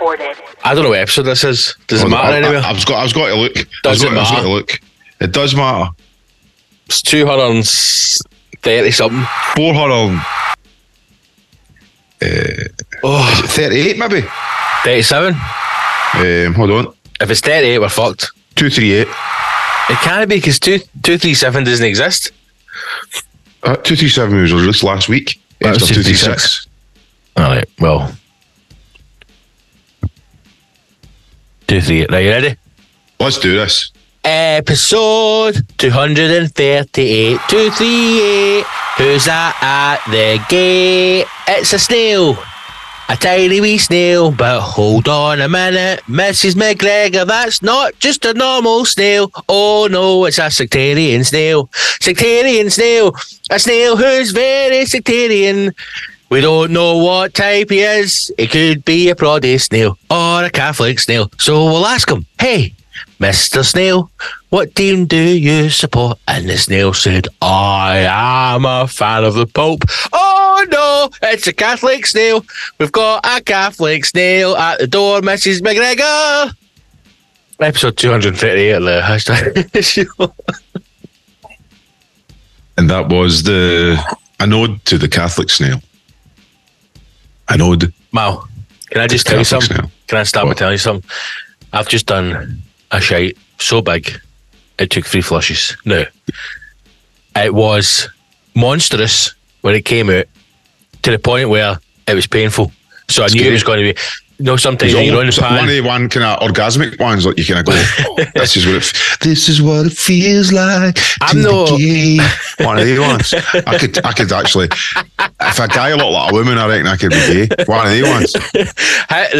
recorded. I don't know what episode this is. Does it matter I, anyway? I, I've got. I've got to look. Does I've it got, I've got matter? to look. It does matter. It's 230 something. Four hundred. Uh, Oh, is it thirty-eight maybe? 37. Um, hold on. If it's 38, we're fucked. Two three eight. It can't be because 237 doesn't exist. Uh, two three seven was released last week. That was It's two three 236. All right, well. 238. Right, you ready? Let's do this. Episode 238, 238. Who's that at the gate? It's a snail. A tiny wee snail, but hold on a minute, Mrs. McGregor, that's not just a normal snail. Oh no, it's a sectarian snail. Sectarian snail, a snail who's very sectarian. We don't know what type he is. It could be a Protestant snail or a Catholic snail. So we'll ask him, hey, Mr. Snail, what team do you support? And the snail said, I am a fan of the Pope. Oh no, it's a Catholic snail. We've got a Catholic snail at the door, Mrs. McGregor. Episode 238 of the hashtag. And that was the an ode to the Catholic snail. An ode. Mal, can I just tell you something? snail. Can I start by What? telling you something? I've just done a shite so big, it took three flushes. No, it was monstrous when it came out to the point where it was painful. So I knew it was going to be. You know, sometimes when you're on the one of the one kind of orgasmic ones that you kind of go. Oh, this is what it. f- This is what it feels like. to I'm no- be gay." One of the ones. I could. I could actually. If a guy looked like a woman, I reckon I could be gay. One of the ones.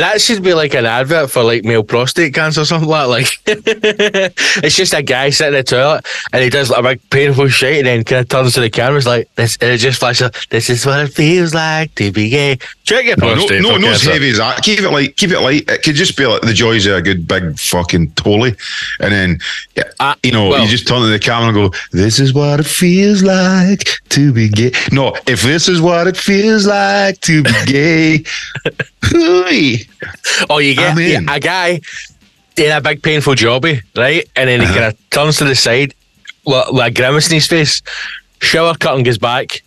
That should be like an advert for like male prostate cancer or something like that. Like it's just a guy sitting in the toilet and he does like a big painful shit and then kind of turns to the camera. It's like this, and it just flashes. This is what it feels like to be gay. Check your prostate. No, no, no, not as heavy as that. Keep it light. Keep it light. It could just be like the joys of a good big fucking tolly, and then Uh, you know well- you just turn to the camera and go, "This is what it feels like to be gay." No, if this is what it feels like to be gay. Oh, you get I'm a guy in a big painful jobby, right? And then he Uh-huh. kind of turns to the side, like, like a grimace in his face. Shower curtain goes back.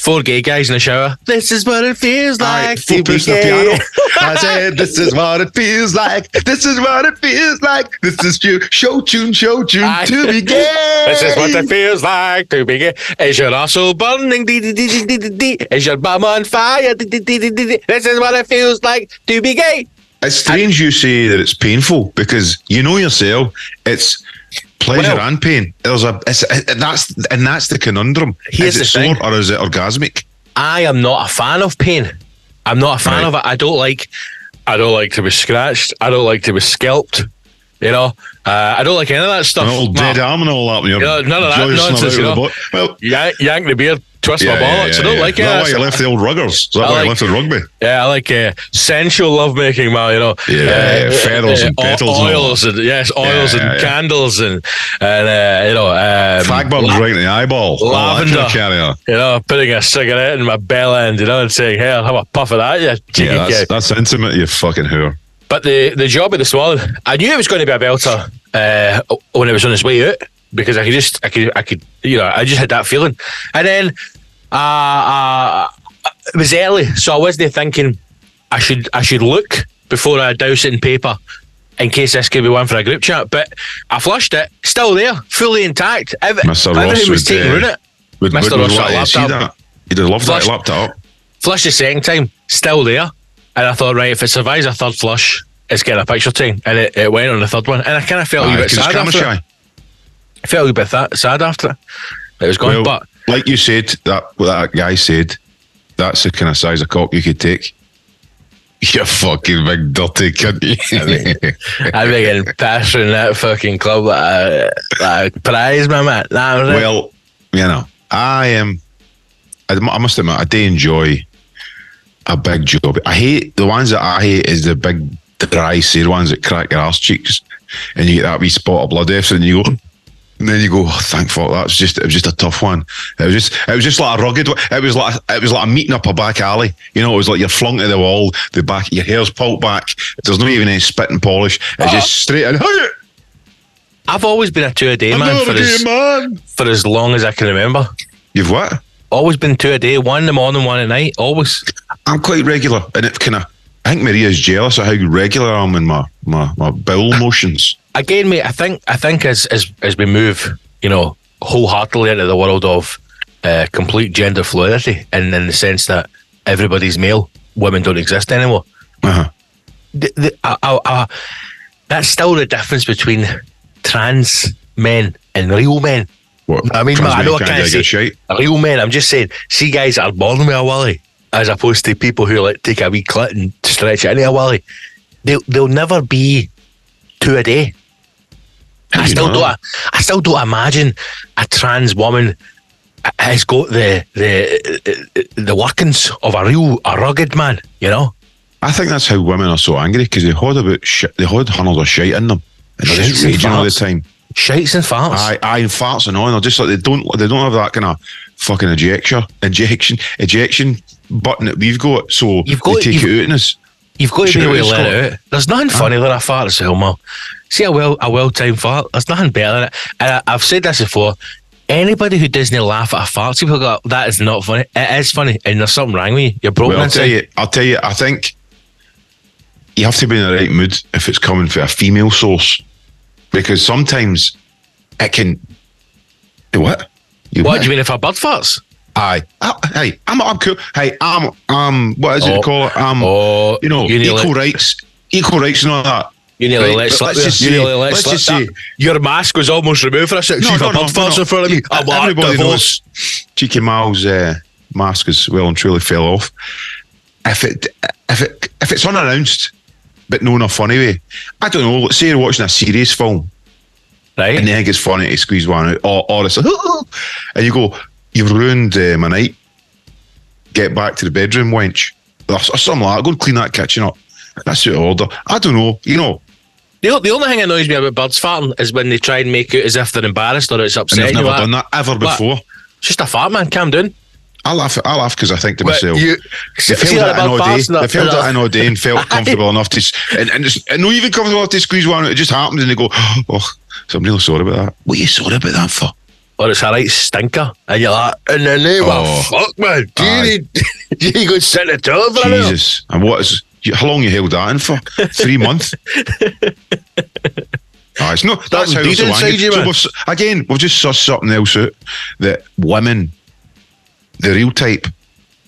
Four gay guys in the shower. This is what it feels like full to be gay. piano. I said, "This is what it feels like. This is what it feels like. This is you. Show tune, show tune Aye. to be gay." This is what it feels like to be gay. Is your asshole burning? Dee, dee, dee, dee, dee, dee. Is your bum on fire? Dee, dee, dee, dee, dee, dee. This is what it feels like to be gay. It's strange you say that it's painful because you know yourself. It's pleasure Well- and pain. There's a that's and that's the conundrum. Here's is it the thing. sore or is it orgasmic? I am not a fan of pain. I'm not a fan Right. of it. I don't like. I don't like to be scratched. I don't like to be scalped. You know, uh, I don't like any of that stuff. An old dead arm and all that. You're Yeah, none of that nonsense, you know. the Well, Yank, yank the beard, twist yeah, my yeah, bollocks. yeah, I don't yeah. like it. why you left the old ruggers? Is that I why like- you left the rugby? Yeah, I like uh, sensual lovemaking, man. You know, Yeah, yeah, feathers and petals and oils and, yes, oils Yeah, and yeah, yeah. candles and and uh, you know, um, Fag burns la- right in the eyeball. All that lavender. of. You know, putting a cigarette in my bell end, you know, and saying, "Hey, I'll have a puff of that." You cheeky Yeah, that's, that's intimate. You fucking whore. But the the job of the swallow, I knew it was going to be a belter uh, when it was on its way out because I could just, I could, I could, you know, I just had that feeling. And then uh, uh, it was early, so I wasn't thinking I should, I should look before I douse it in paper in case this could be one for a group chat. But I flushed it, still there, fully intact. Ev- Mr. Ross was would, taken uh, with it. Would, Mr. would, would Ross like got a to see laptop. that. You'd have loved Flush- that laptop. Flushed the second time, still there. And I thought, right, if it survives a third flush, it's getting a picture taken. And it, it went on the third one. And I kind of felt a Aye, wee bit sad after shy. I felt a bit th- sad after it. It was gone. Well, but like you said, that what that guy said, that's the kind of size of cock you could take. You fucking big dirty cunt. I'd be getting pissed in that fucking club like a, like a prize, my man. That it. well, you know, I am. I, I must admit, I do enjoy a big job. I hate the ones that I hate is the big dry, sore ones that crack your ass cheeks, and you get that wee spot of blood after, and you go, And then you go, oh, thank fuck, that's just it was just a tough one. It was just it was just like a rugged one. It was like it was like a meeting up a back alley. You know, it was like you're flung to the wall, the back your hair's pulled back. There's not even any spit and polish. It's uh-huh. just straight in. I've always been a two a day man for as, man. for as long as I can remember. You've what? Always been two a day, one in the morning, one at night. Always. I'm quite regular, and it kind of. I think Maria's jealous of how regular I am in my my, my bowel motions. Again, mate, I think I think as as as we move, you know, wholeheartedly into the world of uh, complete gender fluidity, and in the sense that everybody's male, women don't exist anymore. Uh-huh. the, the, uh, uh, uh, that's still the difference between trans men and real men. What? I mean, trans I know I can't say shite. real men. I'm just saying, see guys that are born with a willy, as opposed to people who like take a wee clit and stretch it into a willy. They'll they'll never be two a day. I still know don't. I still don't imagine a trans woman has got the the the workings of a real a rugged man. You know, I think that's how women are so angry because they had about shit, they had hundreds of shite in them, and they're just raging all the time. Shites and farts. Aye, aye, and farts and on. They're just like they don't they don't have that kind of fucking ejection ejection ejection button that we've got. So You've got- they take you've- it out in us. You've got to be able to let it out. There's nothing funny than a fart as Mal. See a well a well timed fart. There's nothing better than it. And I, I've said this before. Anybody who doesn't laugh at a fart, people go, "That is not funny." It is funny, and there's something wrong with you. You're broken Well, I'll tell you, I'll tell you. I think you have to be in the right mood if it's coming from a female source, because sometimes it can. Do what? You What do you mean if a bird farts? Aye. I, hey, I'm, I'm cool. Hey, I'm, um, what is it Oh. called? Um, Oh, you know, you equal rights, equal rights, and all that. You nearly Right, let slip. let's just You say- nearly let let's just say- your mask was almost removed for a second. See if a bird farts in front of me. I'm like, Everybody knows Cheeky Mal's uh, mask is well and truly fell off. If it, if it, if it's unannounced, but no in a funny way, I don't know. Say you're watching a serious film Right? and then think it's funny to squeeze one out, or, or it's like, and you go, you've ruined uh, my night. Get back to the bedroom, wench. Or, or something like that. Go and clean that kitchen up. That's your order. I don't know. You know, The, the only thing that annoys me about birds farting is when they try and make it as if they're embarrassed or it's upsetting I've you. never like, done that ever before. It's just a fart, man. Calm down. I laugh. I laugh because I think to myself. you, They felt that in all day. They felt that in all day and felt comfortable enough to, and, and, just, and not even comfortable enough to squeeze one. It just happened and they go, oh, so I'm really sorry about that. What are you sorry about that for? or it's a right stinker, and you're like, in the name Oh. of fuck, man, do you Aye. need, do you go sit the toilet for a minute? Jesus. And what is, how long you held that in for? Three months? Ah, it's not, that's Something how it's so inside you, So man. we've, again, we've just sussed something else out that women, the real type,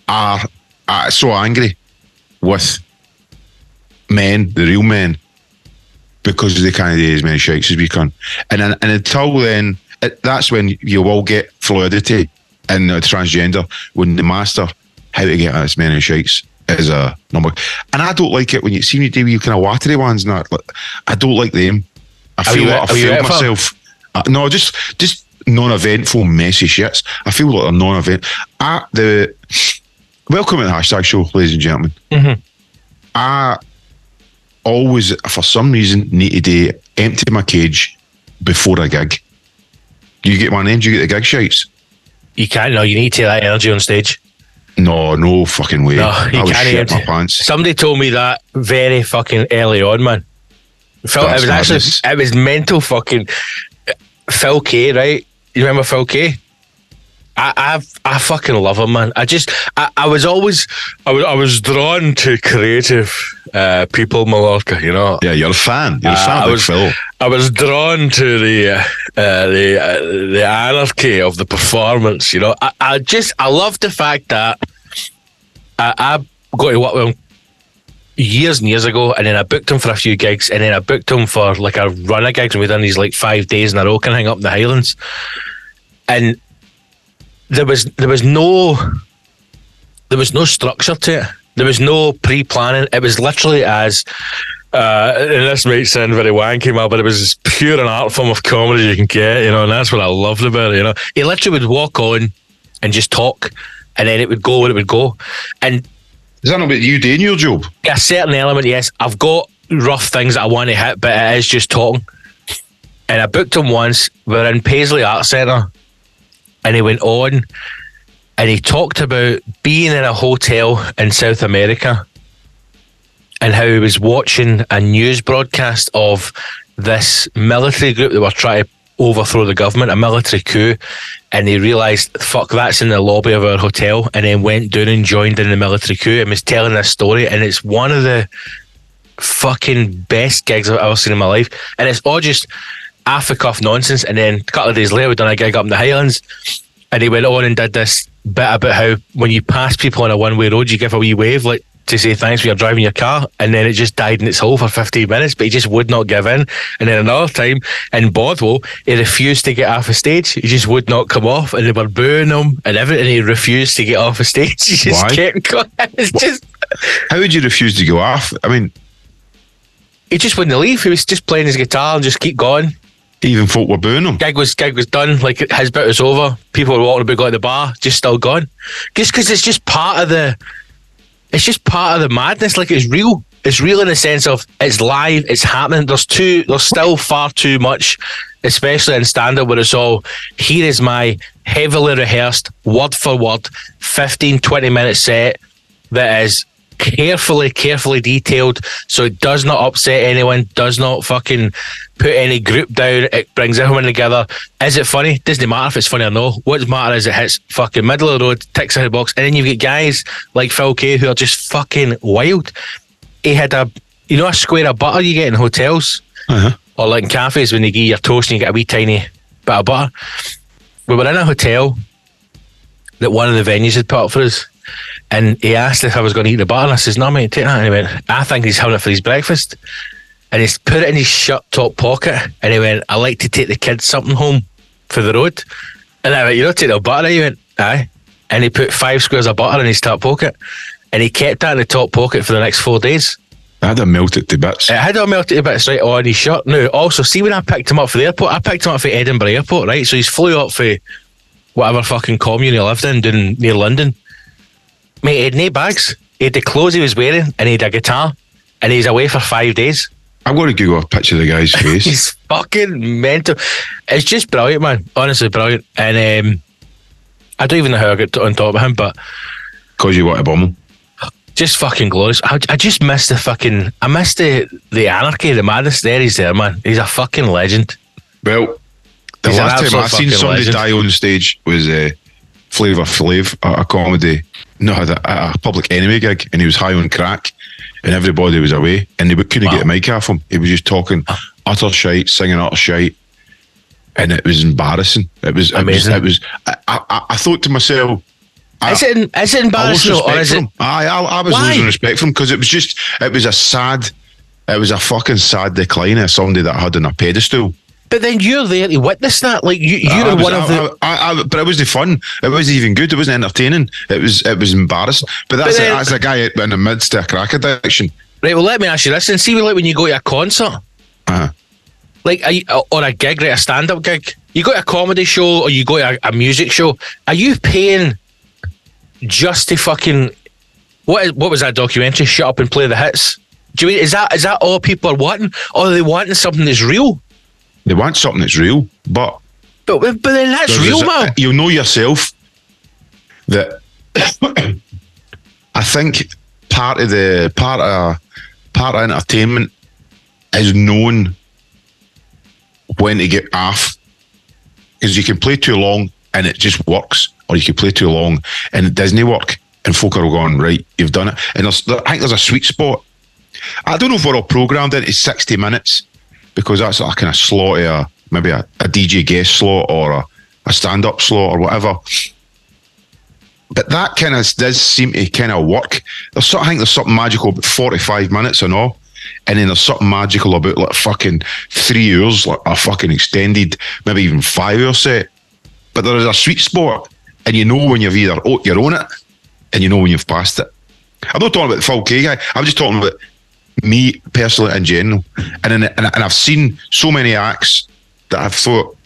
are, are so angry with men, the real men, because they can't do as many shakes as we can. And then, and until then, it, that's when you will get fluidity in the transgender when they master how to get as many shakes as a number. And I don't like it when you see me do you kind of watery ones and that. Like, I don't like them. I feel like I feel myself. Uh, no, just just non-eventful, messy shits. I feel like a non-event. At the welcome to the hashtag show, ladies and gentlemen. Mhm. I always, for some reason, need to do empty my cage before a gig. Do you get my name? Do you get the gig shites? You can't, no, you need to take that energy on stage. No, no fucking way. No, I you would can't shit my pants. Somebody told me that very fucking early on, man. Phil, it That's was actually, it was mental fucking Phil Kay, right? You remember Phil Kay? I, I, I fucking love him, man. I just, I, I was always, I was, I was drawn to creative uh, people, Mallorca. You know, Yeah, you're a fan. You're a fan I was- Phil. I was drawn to the uh, uh, the uh, the anarchy of the performance. You know, I, I just I love the fact that I, I got to work with him years and years ago, and then I booked him for a few gigs, and then I booked him for like a run of gigs, and we done these like five days in a row, kind of hang up in the Highlands, and there was there was no there was no structure to it. There was no pre-planning. It was literally as uh, and this might sound very wanky, man, but it was as pure an art form of comedy you can get, you know, and that's what I loved about it, you know. He literally would walk on and just talk, and then it would go where it would go. And Is that not what you do in your job? a certain element, yes, I've got rough things that I want to hit, but it is just talking. And I booked him once. We are in Paisley Art Centre, and he went on, and he talked about being in a hotel in South America, and how he was watching a news broadcast of this military group that were trying to overthrow the government, a military coup, and he realised, fuck, that's in the lobby of our hotel, and then went down and joined in the military coup and was telling this story, and it's one of the fucking best gigs I've ever seen in my life, and it's all just off the cuff nonsense. And then a couple of days later, we done a gig up in the Highlands, and he went on and did this bit about how when you pass people on a one way road, you give a wee wave like to say thanks for your driving your car, and then it just died in its hole for 15 minutes, but he just would not give in. And then another time in Bothwell, he refused to get off the stage. He just would not come off, and they were booing him and everything. He refused to get off the stage. He just Why? kept going. It's just How would you refuse to go off? I mean, he just wouldn't leave. He was just playing his guitar and just keep going. even folk were booing him. Gig was gig was done. Like his bit was over. People were walking about going to the bar, just still gone. Just because it's just part of the. It's just part of the madness. Like it's real. It's real in the sense of it's live. It's happening. There's too. There's still far too much, especially in stand up where it's all. Here is my heavily rehearsed, word for word, 15, 20 minute set that is carefully, carefully detailed, so it does not upset anyone, does not fucking put any group down. It brings everyone together. Is it funny? Doesn't matter if it's funny or no. What matters is it hits fucking middle of the road, ticks in the box, and then you've got guys like Phil Kay who are just fucking wild. He had a, you know, a square of butter you get in hotels Uh-huh. or like in cafes when they give you your toast and you get a wee tiny bit of butter. We were in a hotel that one of the venues had put up for us. And he asked if I was going to eat the butter. And I says, no, mate, take that. And he went, I think he's having it for his breakfast. And he's put it in his shirt top pocket. And he went, I like to take the kids something home for the road. And I went, you don't take the butter? He went, aye. And he put five squares of butter in his top pocket. And he kept that in the top pocket for the next four days. I'd have melted to bits. It had all melted to bits right on his shirt. Now, also, see when I picked him up for the airport, I picked him up for Edinburgh Airport, right? So he's flew up for whatever fucking commune he lived in down near London. Mate, he had no bags. He had the clothes he was wearing and he had a guitar and he's away for five days. I'm going to Google a picture of the guy's face. He's fucking mental. It's just brilliant, man. Honestly, brilliant. And um, I don't even know how I got on top of him, but Because you want to bum him. just fucking glorious. I, I just miss the fucking, I miss the, the anarchy, the madness. There he's there, man. He's a fucking legend. Well, the He's last time I seen somebody legend. die on stage was uh, Flavor Flav at a comedy. No, at a, a public enemy gig, and he was high on crack, and everybody was away, and they couldn't Wow. get a mic off him. He was just talking utter shite, singing utter shite, and it was embarrassing. It was Amazing. It was. It was I, I, I thought to myself. I- Is it, is it I embarrassing or is it? Aye, I, I was Why? losing respect for him because it was just, it was a sad, it was a fucking sad decline of somebody that I had on a pedestal. But then you're there to witness that. Like you, you're I was- one of the. I, I, but it was the fun. It wasn't even good. It wasn't entertaining. It was, it was embarrassing. But that's, then- a, that's a guy in the midst of a crack addiction. Right. Well, let me ask you this: and see, like when you go to a concert, Uh-huh. like are you, or a gig, right, a stand-up gig, you go to a comedy show or you go to a, a music show. Are you paying just to fucking what? Is, what was that documentary? Shut up and play the hits. Do you mean is that is that all people are wanting, or are they wanting something that's real? They want something that's real, but But but then that's real, man. You'll know yourself that I think part of the part of part of entertainment is known when to get off because you can play too long and it just works, or you can play too long and it doesn't work, and folk are going right. You've done it, and there's, I think there's a sweet spot. I don't know if we're all programmed into sixty minutes because that's a kind of slot, a, maybe a, a DJ guest slot or a, a stand up slot or whatever. But that kind of does seem to kind of work. There's something, I think there's something magical about 45 minutes and all. And then there's something magical about like fucking three hours, like a fucking extended, maybe even five hour set. But there is a sweet spot, and you know when you've either oh, you're on it, and you know when you've passed it. I'm not talking about the Phil Kay guy. I'm just talking about me personally in general. And in, and, and I've seen so many acts that I've thought,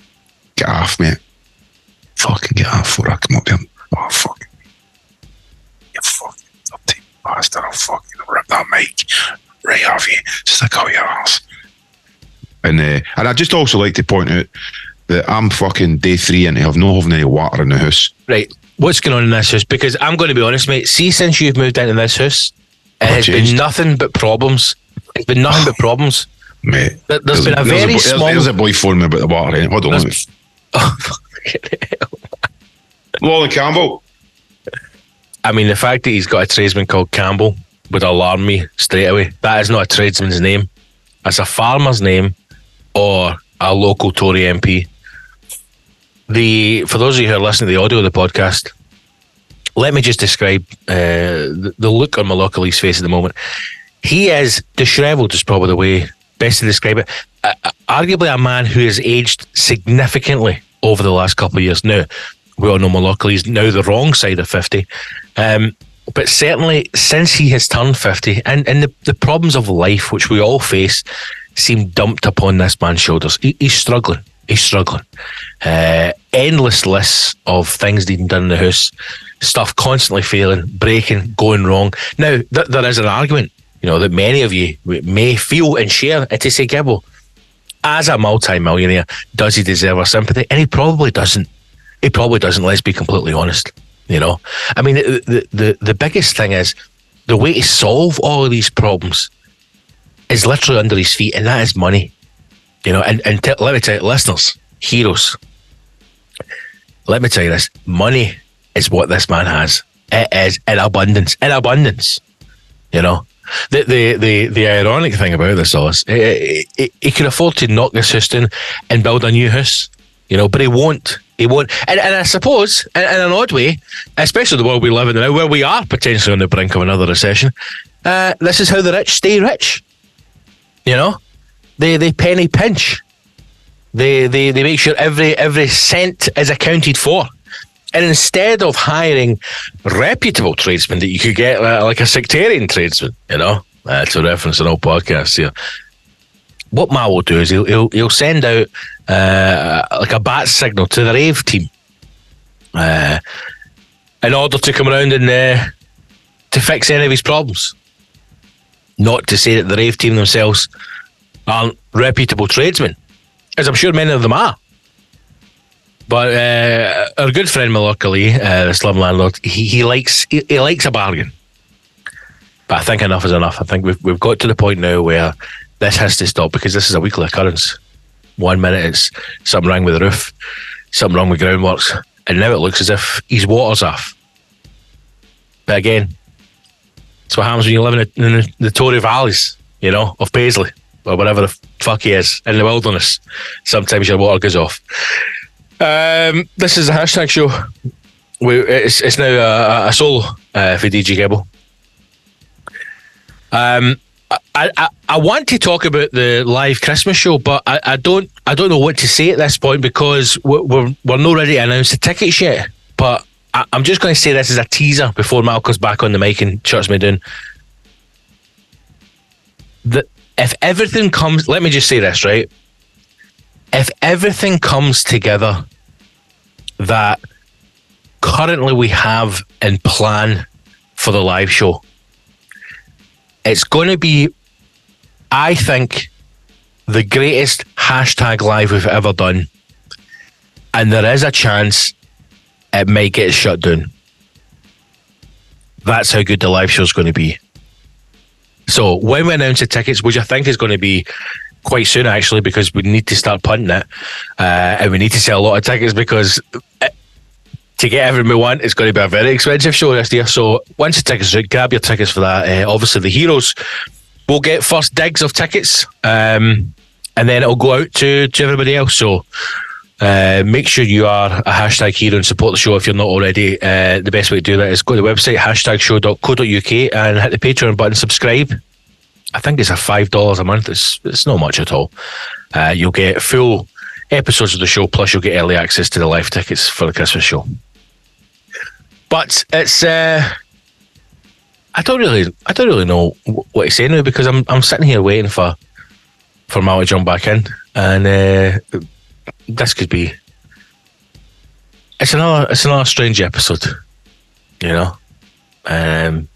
get off, mate. Fucking get off before I come up here. Oh, fuck. You fucking dirty bastard. I'll fucking rip that mic right off you. Stick out your ass. And uh, and I just also like to point out that I'm fucking day three and I have no having any water in the house. Right. What's going on in this house? Because I'm going to be honest, mate. See, since you've moved into this house, it has changed. been nothing but problems. It's been nothing but problems. Mate, There- there's been a there's very boy, small- There's, a boy phoning me about the water. eh? Hold on. me- Oh, Lolly Campbell. I mean, the fact that he's got a tradesman called Campbell would alarm me straight away. That is not a tradesman's name. That's a farmer's name or a local Tory MP. The for those of you who are listening to the audio of the podcast, let me just describe uh, the, the look on Malockley's face at the moment. He is dishevelled, is probably the way best to describe it. Uh, arguably, a man who has aged significantly over the last couple of years. Now, we all know Malockley's now the wrong side of 50. Um, but certainly, since he has turned 50, and, and the, the problems of life, which we all face, seem dumped upon this man's shoulders. He, he's struggling. He's struggling. Uh, endless lists of things needing done in the house, stuff constantly failing, breaking, going wrong. Now, th- there is an argument, you know, that many of you may feel and share. And to say, Gibbo, as a multi-millionaire, does he deserve our sympathy? And he probably doesn't. He probably doesn't. Let's be completely honest. You know, I mean, the the the, the biggest thing is the way to solve all of these problems is literally under his feet, and that is money. You know, and and t- let me tell you, listeners, heroes. Let me tell you this: money is what this man has. It is in abundance, in abundance. You know, the the the, the ironic thing about this is he can afford to knock this house down and build a new house. You know, but he won't. He won't. And, and I suppose, in, in an odd way, especially the world we live in now, where we are potentially on the brink of another recession, uh, this is how the rich stay rich. You know, they they penny pinch. They they they make sure every every cent is accounted for. And instead of hiring reputable tradesmen that you could get uh, like a sectarian tradesman, you know, uh, to reference an old podcast here, what Ma will do is he'll he'll, he'll send out uh, like a bat signal to the rave team uh, in order to come around and uh, to fix any of his problems. Not to say that the rave team themselves aren't reputable tradesmen, as I'm sure many of them are. But uh, our good friend Malockley, uh, the slum landlord, he, he likes he, he likes a bargain. But I think enough is enough. I think we've we've got to the point now where this has to stop because this is a weekly occurrence. One minute it's something wrong with the roof, something wrong with groundworks, and now it looks as if he's water's off. But again, it's what happens when you live in, in the, the Tory valleys, you know, of Paisley or whatever the fuck he is in the wilderness. Sometimes your water goes off. Um, this is a hashtag show. We, it's, it's now a, a solo uh, for DJ Gibbo. Um, I, I, I want to talk about the live Christmas show, but I, I don't I don't know what to say at this point because we're we're, we're not ready to announce the tickets yet. But I, I'm just going to say this as a teaser before Mal comes back on the mic and shuts me down. If everything comes, let me just say this right. If everything comes together that currently we have in plan for the live show, it's going to be, I think, the greatest hashtag live we've ever done. And there is a chance it may get shut down. That's how good the live show is going to be. So when we announce the tickets, which I think is going to be quite soon actually, because we need to start punting it, uh, and we need to sell a lot of tickets because uh, to get everything we want, it's going to be a very expensive show this year. So once the tickets are out, grab your tickets for that. Uh, obviously, the heroes will get first digs of tickets, um, and then it'll go out to, to everybody else. So uh, make sure you are a hashtag hero and support the show if you're not already. Uh, the best way to do that is go to the website hashtagshow.co.uk and hit the Patreon button, subscribe. I think it's a five dollars a month. It's it's not much at all. Uh, you'll get full episodes of the show, plus you'll get early access to the live tickets for the Christmas show. But it's uh, I don't really I don't really know what to say now because I'm I'm sitting here waiting for for Mal to jump back in, and uh, this could be it's another it's another strange episode, you know, um,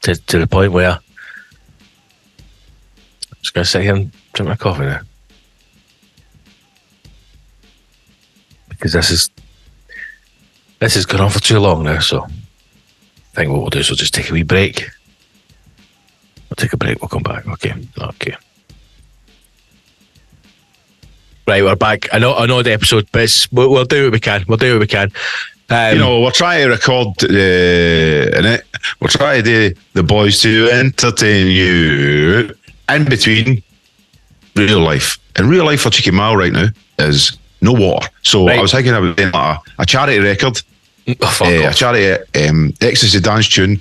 to to the point where I'm just Gonna sit here and drink my coffee now. Because this is this has gone on for too long now, so I think what we'll do is we'll just take a wee break. We'll take a break, we'll come back. Okay. Okay. Right, we're back. I know I know the episode, but we'll, we'll do what we can. We'll do what we can. Um, you know, we'll try to record uh, it. We'll try to the boys to entertain you in between real life. And real life for Cheeky Mal right now is no water. So Right. I was thinking about doing like a, a charity record, oh, uh, a charity um, ecstasy dance tune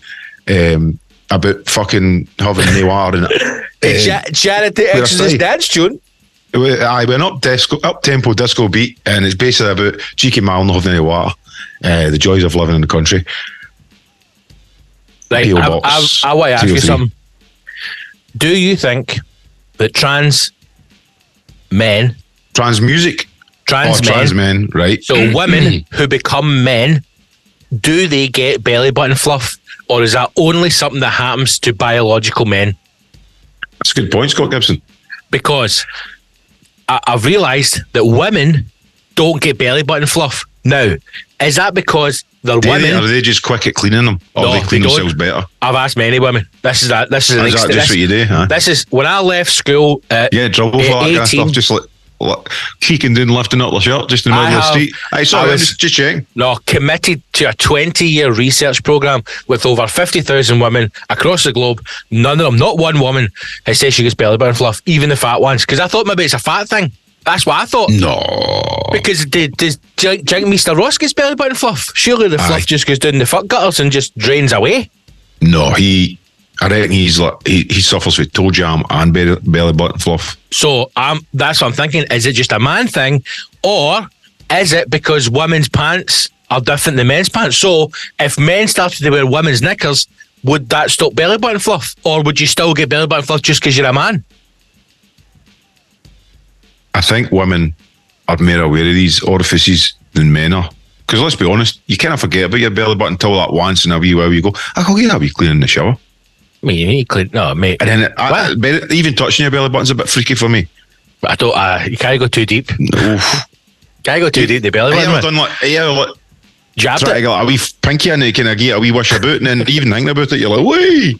um, about fucking having no water. It's Um, cha- charity we're exorcist free. dance tune. I went up disco, up tempo disco beat, and it's basically about cheeky Mal not having any water, uh, the joys of living in the country. Right. I, I, Box I want to ask you 303. something. Do you think that trans men, Trans music, trans oh, or men, trans men, right? so women who become men, do they get belly button fluff, or is that only something that happens to biological men? That's a good point, Scott Gibson. Because I, I've realised that women don't get belly button fluff. Now, is that because they're Do women? they, are they just quick at cleaning them, or No, they clean they themselves better? I've asked many women. This is that. This is an Is that just this- what you do? Huh? This is when I left school. At Yeah, trouble for that kind of stuff. Just like, like kicking down, lifting up the shirt, just in the middle of the have- street. I saw I it. was- Just, just checking. No, committed to a 20 year research program with over 50,000 women across the globe. None of them, not one woman, has said she gets belly button fluff, even the fat ones. Because I thought maybe it's a fat thing. That's what I thought. No, Because did, does Jink Mr. Ross gets belly button fluff? Surely the fluff Aye. just goes down the fuck gutters and just drains away. no. He, I reckon he's like he, he suffers with toe jam and belly, belly button fluff. So um, that's what I'm thinking. Is it just a man thing, or is it because women's pants are different than men's pants? So if men started to wear women's knickers, would that stop belly button fluff, or would you still get belly button fluff just because you're a man? I think women are more aware of these orifices than men are. Because let's be honest, you kind of forget about your belly button until that once in a wee while you go, I go, yeah, I'll be cleaning the shower. I mean, you need to clean. No, mate. And then I, I- even touching your belly button's a bit freaky for me. But I don't. Uh, you can't go too deep. Oof. Can't go too deep. The belly button. done like, yeah, like Jabbed try to it. get like a wee pinky in it, kind of get a wee wish about, and then even thinking about it, you're like, wee,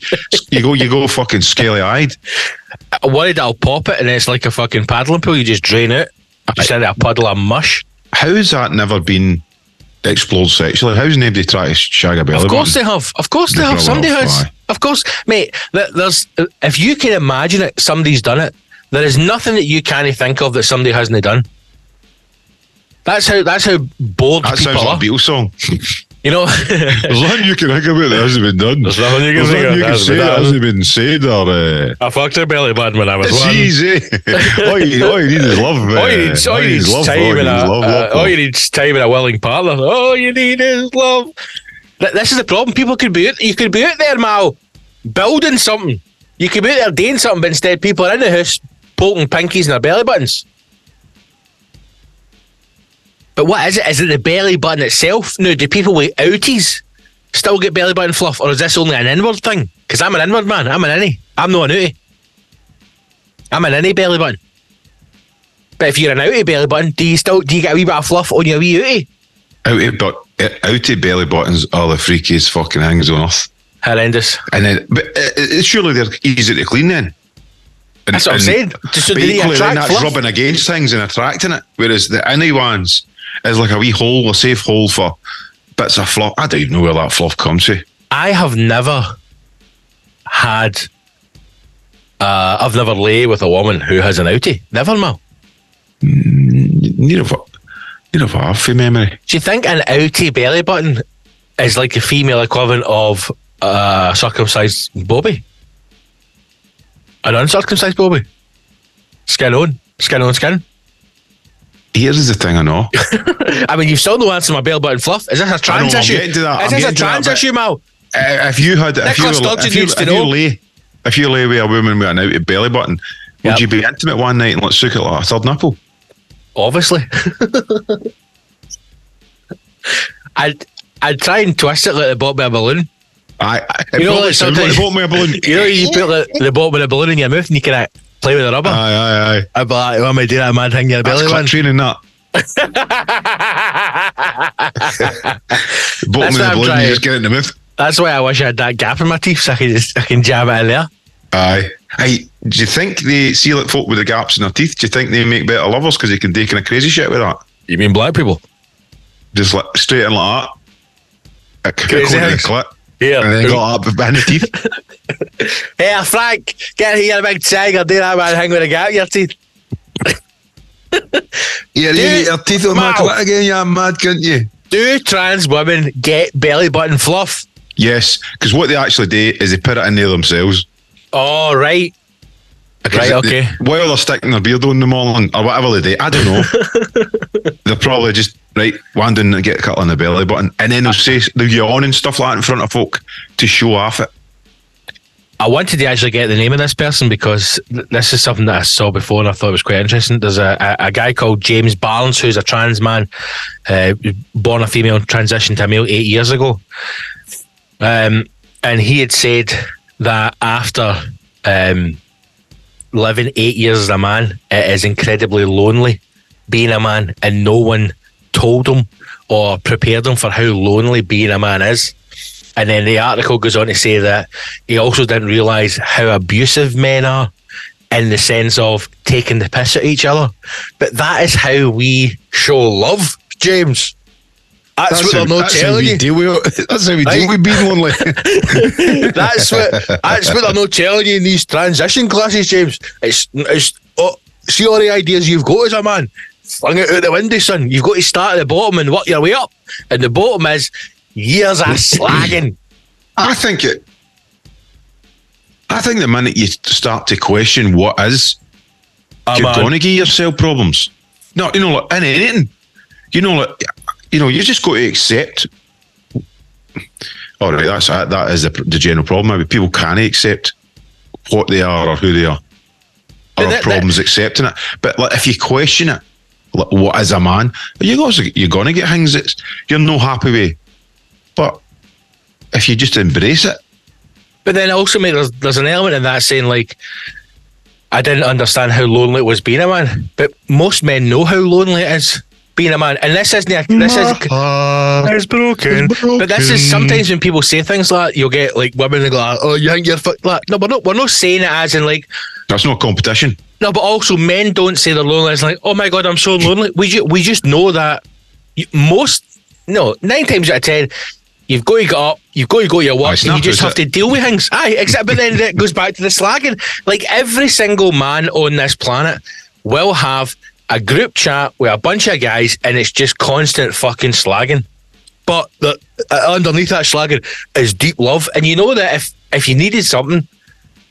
you go, you go fucking scaly eyed. I worried I'll pop it and it's like a fucking paddling pool. You just drain it. Just into a puddle of mush. How's that never been explored sexually? How's nobody tried to shag a belly Of course button? they have. Of course they have. Somebody has. Of course, mate. th- There's if you can imagine it, somebody's done it. There is nothing that you can't think of that somebody hasn't done. That's how. That's how bored That people sounds like are. a Beatles song. You know. There's nothing you can think about that hasn't been done. There's nothing you can think nothing you can hasn't say that hasn't been said or. Uh, I fucked a belly button when I was it's one. easy. all, you, all you need is love. All you uh, need, all you need is love, time all you and need a, is love, uh, love, all you need is time and a willing partner. All you need is love. This is the problem. People could be out, you could be out there, Mal, building something. You could be out there doing something, but instead people are in the house poking pinkies in their belly buttons. But what is it? Is it the belly button itself? No, do people with outies still get belly button fluff, or is this only an inward thing? Because I'm an inward man. I'm an innie. I'm not an outie. I'm an innie belly button. But if you're an outie belly button, do you still do you get a wee bit of fluff on your wee outie? Outie, but uh, outie belly buttons are the freakiest fucking things on earth. Horrendous. And then, but uh, surely they're easy to clean then. And, That's what I'm saying. Just so but equally, then that's fluff? rubbing against things and attracting it. Whereas the innie ones is like a wee hole, a safe hole for bits of fluff. I don't even know where that fluff comes from. I have never had. Uh, I've never lay with a woman who has an outie. Never, Mal. Neither of neither of half from memory. Do you think an outie belly button is like the female equivalent of uh, circumcised Bobby? An uncircumcised Bobby? Skin on, skin on skin. Here's the thing I know. I mean, you've still no answer my belly button fluff. Is this a trans I'm issue? that. Is I'm this a that trans bit. issue, Mal? Uh, if you had, if you, were, if you, if you lay, if you lay with a woman with an outie belly button, Yep. would you be intimate one night and let's suck it like a third nipple? Obviously. I'd I'd try and twist it like the bottom of a balloon. I, I You know, like sometimes- like the bottom of a balloon. You know, you put the, the bottom of the balloon in your mouth and you can play with the rubber. Aye, aye, aye. I'd be like, "What am I doing that mad thing in your That's belly clip button?" training, that. Bottom That's of the I'm trying- you just get it in the mouth. That's why I wish I had that gap in my teeth so I can just I can jam it in there. Aye. Hey, do you think they see like folk with the gaps in their teeth? Do you think they make better lovers because they can do kind of crazy shit with that? You mean black people? Just like straight in like that. A Crazy crazy the house. clit, Yeah. and then got up behind the teeth. Hey, Frank, get here, big tiger. Do that man hang with a gap your teeth. Yeah, you your teeth on my clit again, you're mad, can't you? Do trans women get belly button fluff? Yes, because what they actually do is they put it in there themselves. Oh, right. Right, okay. while they're sticking their beard on the morning or whatever they do, I don't know. they're probably just right down and get a cut on the belly button, and then they'll say they'll yawn and stuff like that in front of folk to show off it. I wanted to actually get the name of this person because th- this is something that I saw before and I thought it was quite interesting. There's a, a, a guy called James Barnes who's a trans man, uh, born a female, transitioned to a male eight years ago. Um, and he had said that after um, living eight years as a man, it is incredibly lonely being a man, and no one told him or prepared him for how lonely being a man is. And then the article goes on to say that he also didn't realise how abusive men are in the sense of taking the piss at each other. But that is how we show love, James. That's, what they're not telling you. deal with. That's how we deal with being lonely. that's what that's what they're not telling you in these transition classes, James. It's it's oh, see all the ideas you've got as a man. Fling it out the window, son. You've got to start at the bottom and work your way up. And the bottom is years of slagging. I think it. I think the minute you start to question what is, A you're going to give yourself problems. No, you know, like in anything, you know, like you know, you just got to accept. All right, that's that. That is the, the general problem. Maybe people can't accept what they are or who they are, or that- problems accepting it. But like, if you question it, like, what is a man? You also you're going to get things that you're no happy with. But if you just embrace it, But then also, mate, there's, there's an element in that saying, like, I didn't understand how lonely it was being a man. But most men know how lonely it is being a man. And this isn't a, this is it's broken. But this is sometimes when people say things like that, you'll get like women that go, like, "Oh, you think you're fucked?" Like, no, we're not. We're not saying it as in like That's not competition. no, but also men don't say they're lonely. It's like, "Oh my god, I'm so lonely." We ju- we just know that most no nine times out of ten. You've got to get up. You've got to go to your work. it's and you just have it? to deal with things. Aye, except But then it goes back to the slagging. Like every single man on this planet will have a group chat with a bunch of guys, and it's just constant fucking slagging. But the, uh, underneath that slagging is deep love, and you know that if if you needed something,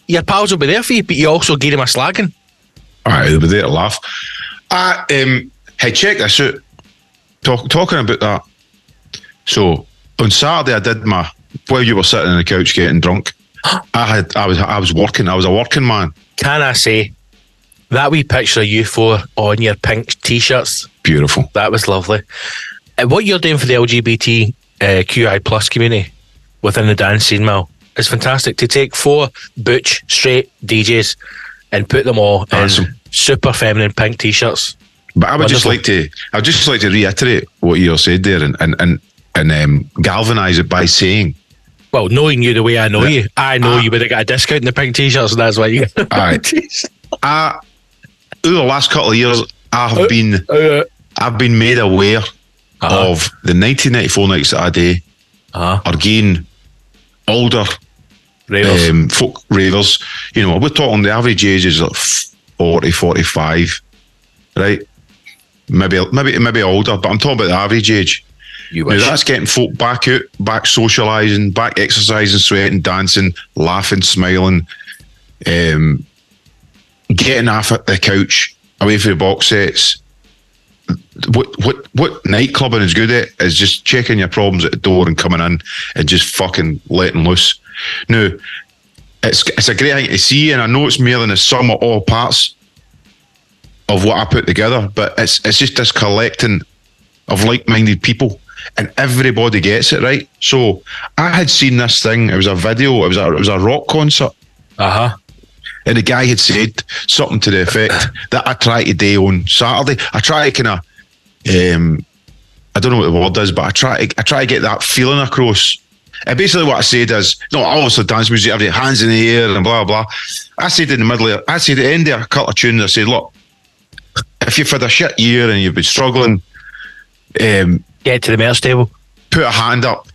your pals will be there for you. But you also give them a slagging. All right, they'll be there to laugh. I um, hey, check this out. Talk, talking about that. So on Saturday, I did my while you were sitting on the couch getting drunk. I had I was I was working. I was a working man. Can I say that wee picture of you four on your pink t-shirts? Beautiful. That was lovely. And what you're doing for the LGBT uh, QI plus community within the dance scene, Mal, is fantastic. To take four butch straight DJs and put them all Awesome. in super feminine pink t-shirts. But I would just like to I would just like to reiterate what you said there and and and, and um, galvanise it by saying Well, knowing you the way I know Yeah. you, I know Ah. you would have got a discount in the pink t-shirts, and that's why you. I over the last couple of years I have been I've been made aware Uh-huh. of the 1994 nights that I do uh, are getting older ravers. um, folk ravers. You know, we're talking the average age is like 40, 45, right? Maybe maybe maybe older, but I'm talking about the average age. you Now that's getting folk back out, back socialising, back exercising, sweating, dancing, laughing, smiling, um, getting off at the couch, away from the box sets. What what what nightclubbing is good at is just checking your problems at the door and coming in and just fucking letting loose. Now, it's it's a great thing to see, and I know it's more than the sum of all parts of what I put together, but it's it's just this collecting of like-minded people and everybody gets it right so i had seen this thing it was a video it was a, it was a rock concert Uh huh. And the guy had said something to the effect that I try to do on Saturday. I try to kind of, um, I don't know what the word is, but I try to, I try to get that feeling across. And basically, what I said is, no, obviously dance music, everything, hands in the air and blah blah. I said in the middle, of, I said at the end of a couple of tunes, I said, look, if you've had a shit year and you've been struggling, um, Get to the merch table. put a hand up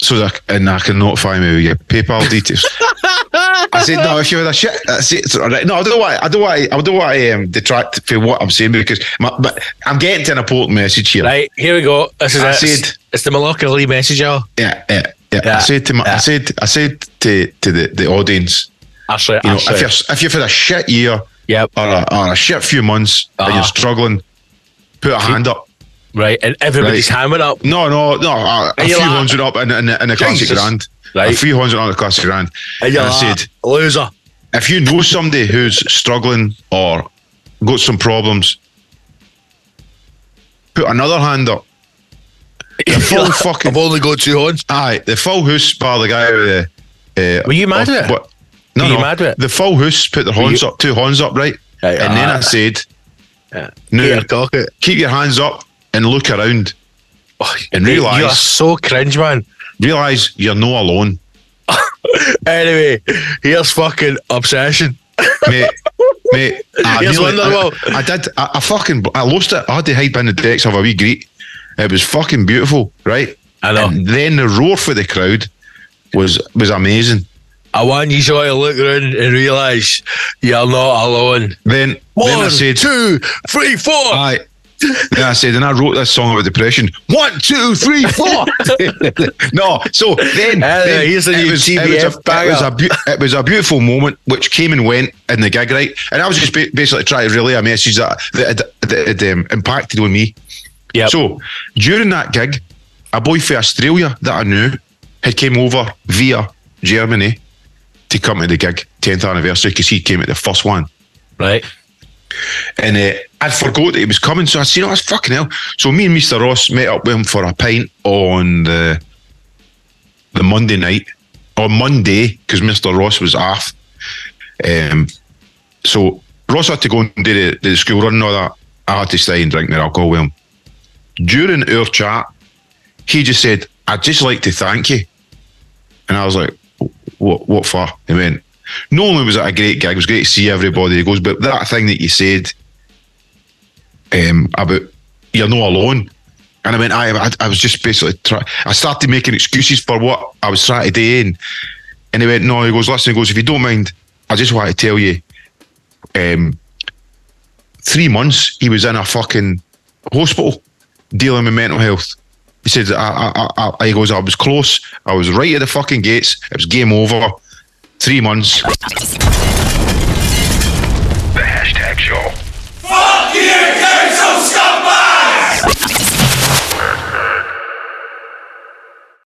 so that and I can notify me with your PayPal details. I said no. If you had a shit, I said, all right. no. I don't want. I don't want. I don't want to um, detract from what I'm saying because my, but I'm getting to an important message here. Right, here we go. This is I it. said- it's the Mallorca Lee message, y'all. Yeah, yeah, yeah. Yeah, I said to my, yeah. I said, I said to to the, the audience, Actually, you know, if you're if you've had a shit year Yep. or a, or a shit few months Uh-huh. you're struggling, put a hand up. Right, and everybody's Right. went up. No, no, no. A, a few you're like- hundred up in, in, in the classic grand. Right. A few hundred on the classic grand. And And I said, loser. if you know somebody who's struggling or got some problems, put another hand up. The full fucking I've only got two hands. aye, the full house bar the guy with the. Uh, Were you mad at it? What? No, Were you no. mad at it? The full house put their hands you- up, two hands up, right? Right, and then ah. I said, Yeah. "Now Peter Cockett. keep your hands up and look around. And realise- You are so cringe, man. Realize you're no alone, Anyway, here's fucking obsession. mate." Mate, I, Here's nearly- Wonderwall. I, I did. I, I fucking, I lost it. I had to hide behind the decks of a wee greet. It was fucking beautiful, right? I know. And then the roar for the crowd was was amazing. I want you to look around and realise you're not alone. Then, One, then I said, two, three, four. Aye. Then I said, and I wrote this song about depression. One, two, three, four. no, so then, Uh, then here's new was, it, was a, it, was a it was a beautiful moment which came and went in the gig, right? And I was just ba- basically trying to relay a message that that had, that um, impacted on me. Yeah. So during that gig, a boy from Australia that I knew had came over via Germany to come to the gig, 10th anniversary, because he came at the first one. Right. And uh, I'd forgot he was coming, so I said, "Oh, that's fucking hell." So me and Mr. Ross met up with him for a pint on the the Monday night, or Monday, because Mr. Ross was off. Um, so Ross had to go and do the, the school run and all that. I had to stay and drink their alcohol with him. During our chat, he just said, "I'd just like to thank you," and I was like, "What? What for?" He went, "Not only was it a great gig, it was great to see everybody." He goes, "But that thing that you said um, about you're not alone," and I went, "I, I, I was just basically try. I started making excuses for what I was trying to do." In. and he went, "No," he goes, "Listen," he goes, "If you don't mind, I just want to tell you." Um, three months he was in a fucking hospital dealing with mental health. He said, I, I, I, he goes, I was close. I was right at the fucking gates. It was game over three months. The hashtag show. Fuck you, council scumbags!